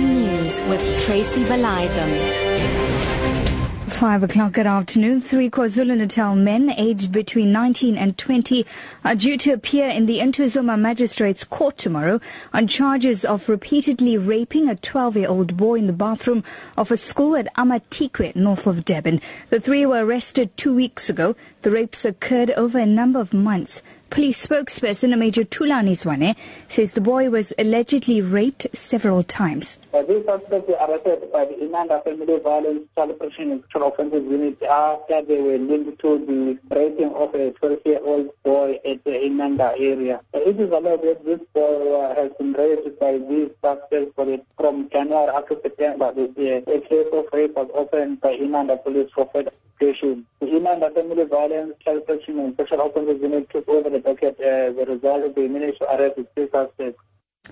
News with Tracy Valaydham. 5 o'clock at afternoon, three KwaZulu-Natal men aged between 19 and 20 are due to appear in the Ntuzuma Magistrates Court tomorrow on charges of repeatedly raping a 12-year-old boy in the bathroom of a school at Amatikwe, north of Durban. The three were arrested two weeks ago. The rapes occurred over a number of months. Police spokesperson Major Thulani Zwane says the boy was allegedly raped several times. Uh, these suspects were arrested by the Inanda Family Violence Child Protection and Sexual Offences Unit after they were linked to the raping of a 12-year-old boy at the Inanda area. Uh, it is alleged that this boy uh, has been raped by these suspects from January up to September this year. A case of rape was opened by Inanda Police for further investigation. The Violence and Offences Unit took over the as a uh, result of the initial arrest of three suspects.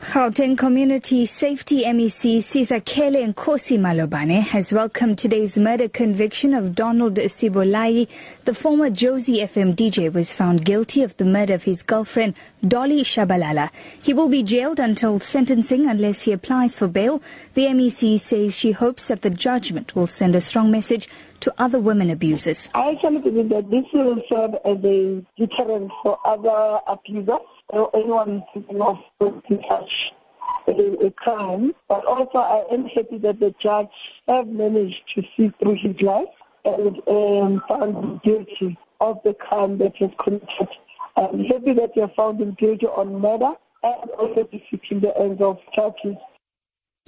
Gauteng Community Safety MEC Sizakele Nkosi Malobane has welcomed today's murder conviction of Donald Sebolai. The former Jozi FM DJ was found guilty of the murder of his girlfriend Dolly Shabalala. He will be jailed until sentencing unless he applies for bail. The MEC says she hopes that the judgment will send a strong message to other women abusers. I actually believe that this will serve as a deterrent for other abusers or anyone thinking of to touch a, a crime. But also I am happy that the judge have managed to see through his life and um, found guilty of the crime that he committed. I'm happy that you found him guilty on murder and also defeating the ends of justice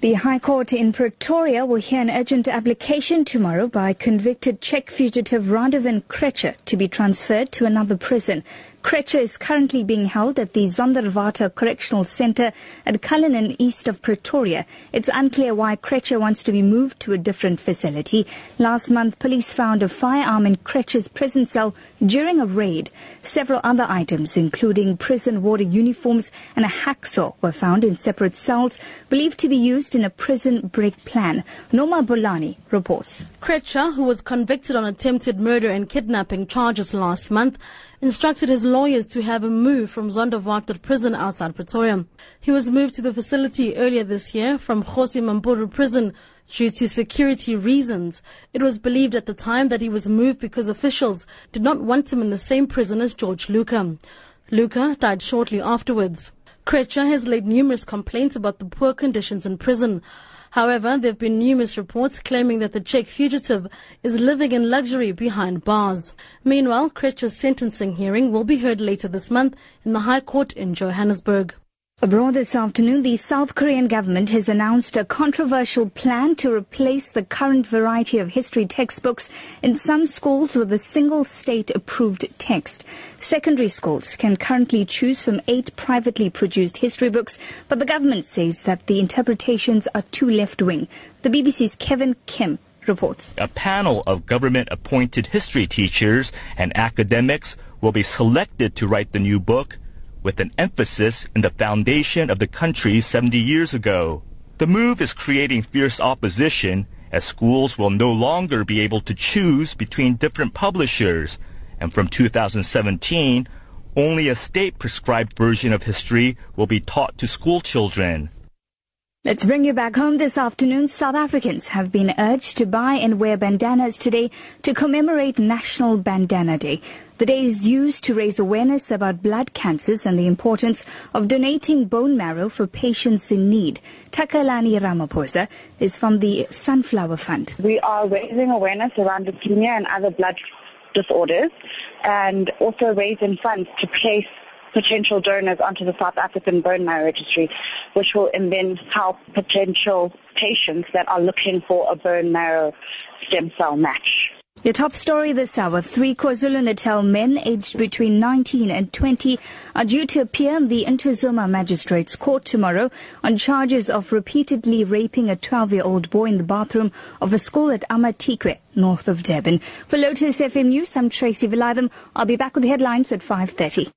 the High Court in Pretoria will hear an urgent application tomorrow by convicted Czech fugitive Radovan Krejcir to be transferred to another prison. Krejcir is currently being held at the Zonderwater Correctional Centre at Cullinan, east of Pretoria. It's unclear why Krejcir wants to be moved to a different facility. Last month, police found a firearm in Krejcir's prison cell during a raid. Several other items, including prison warder uniforms and a hacksaw, were found in separate cells, believed to be used in a prison break plan. Norma Bolani reports. Krejcir, who was convicted on attempted murder and kidnapping charges last month, instructed his lawyers to have him moved from Zonderwater prison outside Pretoria. He was moved to the facility earlier this year from Kgosi Mampuru prison due to security reasons. It was believed at the time that he was moved because officials did not want him in the same prison as George Louca. Louca died shortly afterwards. Krejcir has laid numerous complaints about the poor conditions in prison. However, there have been numerous reports claiming that the Czech fugitive is living in luxury behind bars. Meanwhile, Krejcir's sentencing hearing will be heard later this month in the High Court in Johannesburg. Abroad this afternoon, the South Korean government has announced a controversial plan to replace the current variety of history textbooks in some schools with a single state-approved text. Secondary schools can currently choose from eight privately produced history books, but the government says that the interpretations are too left-wing. The BBC's Kevin Kim reports. A panel of government-appointed history teachers and academics will be selected to write the new book with an emphasis in the foundation of the country 70 years ago. The move is creating fierce opposition as schools will no longer be able to choose between different publishers. And from 2017, only a state-prescribed version of history will be taught to school children. Let's bring you back home this afternoon. South Africans have been urged to buy and wear bandanas today to commemorate National Bandana Day. The day is used to raise awareness about blood cancers and the importance of donating bone marrow for patients in need. Takalani Ramaphosa is from the Sunflower Fund. We are raising awareness around leukemia and other blood disorders and also raising funds to place potential donors onto the South African Bone Marrow Registry, which will then help potential patients that are looking for a bone marrow stem cell match. Your top story this hour. Three KwaZulu-Natal men aged between 19 and 20 are due to appear in the Ntuzuma Magistrates Court tomorrow on charges of repeatedly raping a 12-year-old boy in the bathroom of a school at Amatikwe, north of Durban. For Lotus FM News, I'm Tracy Valaydham. I'll be back with the headlines at 5.30.